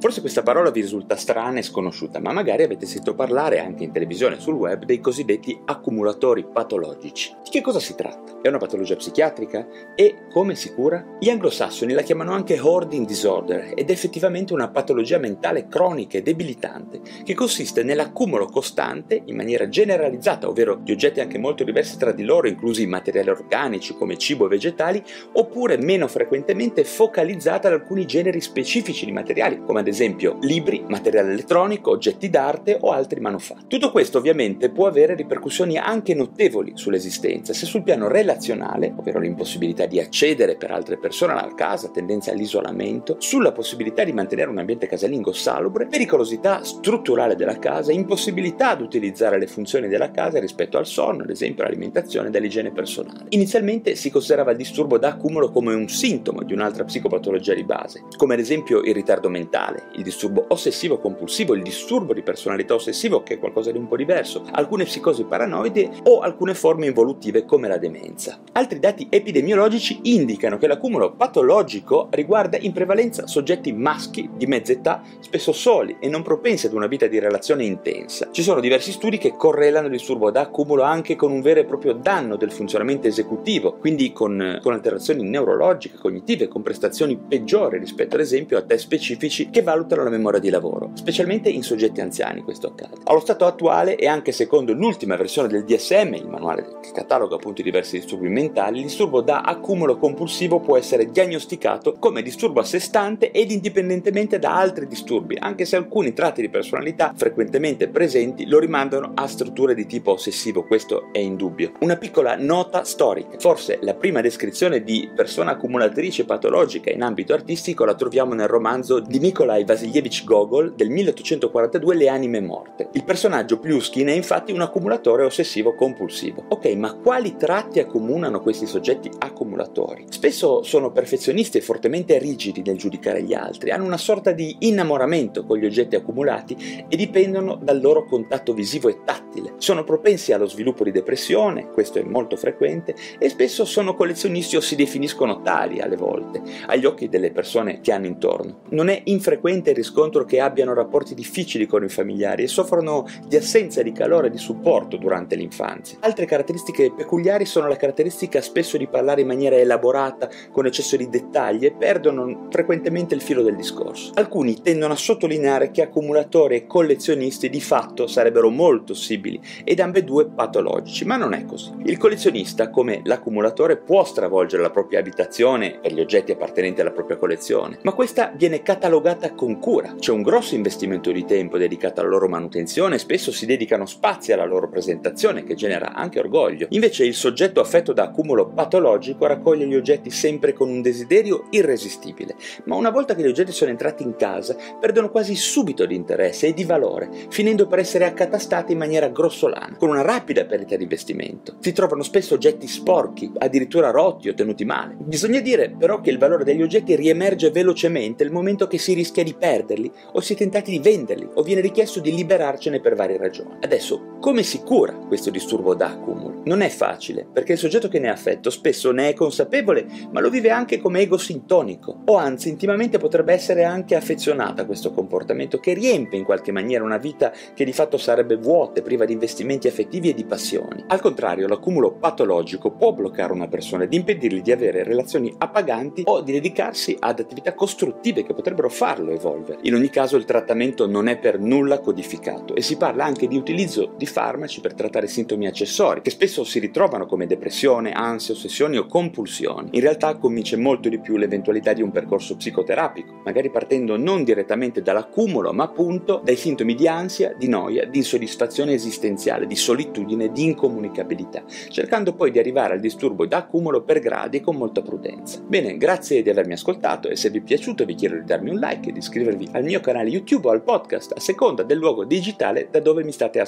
Forse questa parola vi risulta strana e sconosciuta, ma magari avete sentito parlare anche in televisione e sul web dei cosiddetti accumulatori patologici. Di che cosa si tratta? È una patologia psichiatrica? E come si cura? Gli anglosassoni la chiamano anche hoarding disorder ed è effettivamente una patologia mentale cronica e debilitante che consiste nell'accumulo costante, in maniera generalizzata, ovvero di oggetti anche molto diversi tra di loro, inclusi materiali organici come cibo e vegetali, oppure meno frequentemente focalizzata ad alcuni generi specifici di materiali, come ad esempio libri, materiale elettronico, oggetti d'arte o altri manufatti. Tutto questo ovviamente può avere ripercussioni anche notevoli sull'esistenza, sia sul piano relazionale, ovvero l'impossibilità di accedere per altre persone alla casa, tendenza all'isolamento, sulla possibilità di mantenere un ambiente casalingo salubre, pericolosità strutturale della casa, impossibilità ad utilizzare le funzioni della casa rispetto al sonno, ad esempio l'alimentazione e dell'igiene personale. Inizialmente si considerava il disturbo da accumulo come un sintomo di un'altra psicopatologia di base, come ad esempio il ritardo mentale, il disturbo ossessivo compulsivo, il disturbo di personalità ossessivo che è qualcosa di un po' diverso, alcune psicosi paranoide o alcune forme involutive come la demenza. Altri dati epidemiologici indicano che l'accumulo patologico riguarda in prevalenza soggetti maschi di mezza età, spesso soli e non propensi ad una vita di relazione intensa. Ci sono diversi studi che correlano il disturbo da accumulo anche con un vero e proprio danno del funzionamento esecutivo, quindi con, con alterazioni neurologiche, cognitive, con prestazioni peggiori rispetto ad esempio a test specifici che valutano la memoria di lavoro, specialmente in soggetti anziani questo accade. Allo stato attuale e anche secondo l'ultima versione del DSM, il manuale che cataloga appunto i diversi disturbi mentali, il disturbo da accumulo compulsivo può essere diagnosticato come disturbo a sé stante ed indipendentemente da altri disturbi, anche se alcuni tratti di personalità frequentemente presenti lo rimandano a strutture di tipo ossessivo, questo è indubbio. Una piccola nota storica, forse la prima descrizione di persona accumulatrice patologica in ambito artistico la troviamo nel romanzo di Nikolai Nikolai Vasilievich Gogol del 1842 Le anime morte. Il personaggio Pluskin è infatti un accumulatore ossessivo compulsivo. Ok, ma quali tratti accomunano questi soggetti accumulatori? Spesso sono perfezionisti e fortemente rigidi nel giudicare gli altri, hanno una sorta di innamoramento con gli oggetti accumulati e dipendono dal loro contatto visivo e tattile. Sono propensi allo sviluppo di depressione, questo è molto frequente, e spesso sono collezionisti o si definiscono tali alle volte, agli occhi delle persone che hanno intorno. Non è infrequente frequente riscontro che abbiano rapporti difficili con i familiari e soffrono di assenza di calore e di supporto durante l'infanzia. Altre caratteristiche peculiari sono la caratteristica spesso di parlare in maniera elaborata, con eccesso di dettagli e perdono frequentemente il filo del discorso. Alcuni tendono a sottolineare che accumulatori e collezionisti di fatto sarebbero molto simili ed ambedue patologici, ma non è così. Il collezionista, come l'accumulatore, può stravolgere la propria abitazione per gli oggetti appartenenti alla propria collezione, ma questa viene catalogata con cura. C'è un grosso investimento di tempo dedicato alla loro manutenzione e spesso si dedicano spazi alla loro presentazione che genera anche orgoglio. Invece il soggetto affetto da accumulo patologico raccoglie gli oggetti sempre con un desiderio irresistibile, ma una volta che gli oggetti sono entrati in casa perdono quasi subito di interesse e di valore, finendo per essere accatastati in maniera grossolana, con una rapida perdita di investimento. Si trovano spesso oggetti sporchi, addirittura rotti o tenuti male. Bisogna dire però che il valore degli oggetti riemerge velocemente nel momento che si rischia di perderli o si è tentati di venderli o viene richiesto di liberarcene per varie ragioni. Adesso Come si cura questo disturbo d'accumulo? Non è facile, perché il soggetto che ne è affetto spesso ne è consapevole, ma lo vive anche come ego sintonico, o anzi intimamente potrebbe essere anche affezionato a questo comportamento che riempie in qualche maniera una vita che di fatto sarebbe vuota, priva di investimenti affettivi e di passioni. Al contrario, l'accumulo patologico può bloccare una persona ed impedirgli di avere relazioni appaganti o di dedicarsi ad attività costruttive che potrebbero farlo evolvere. In ogni caso il trattamento non è per nulla codificato e si parla anche di utilizzo di farmaci per trattare sintomi accessori, che spesso si ritrovano come depressione, ansia, ossessioni o compulsioni. In realtà convince molto di più l'eventualità di un percorso psicoterapico, magari partendo non direttamente dall'accumulo, ma appunto dai sintomi di ansia, di noia, di insoddisfazione esistenziale, di solitudine, di incomunicabilità, cercando poi di arrivare al disturbo d'accumulo per gradi con molta prudenza. Bene, grazie di avermi ascoltato e se vi è piaciuto vi chiedo di darmi un like e di iscrivervi al mio canale YouTube o al podcast a seconda del luogo digitale da dove mi state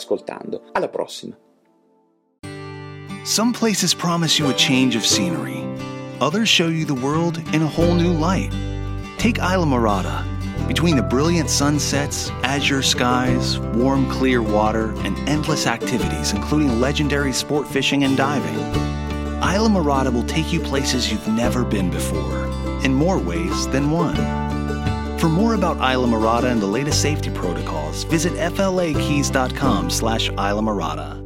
ascoltando. Alla prossima. Some places promise you a change of scenery. Others show you the world in a whole new light. Take Isla Morada. Between the brilliant sunsets, azure skies, warm, clear water, and endless activities, including legendary sport fishing and diving, Isla Morada will take you places you've never been before, in more ways than one. For more about Isla Morada and the latest safety protocols, visit flakeys.com slash Isla Morada.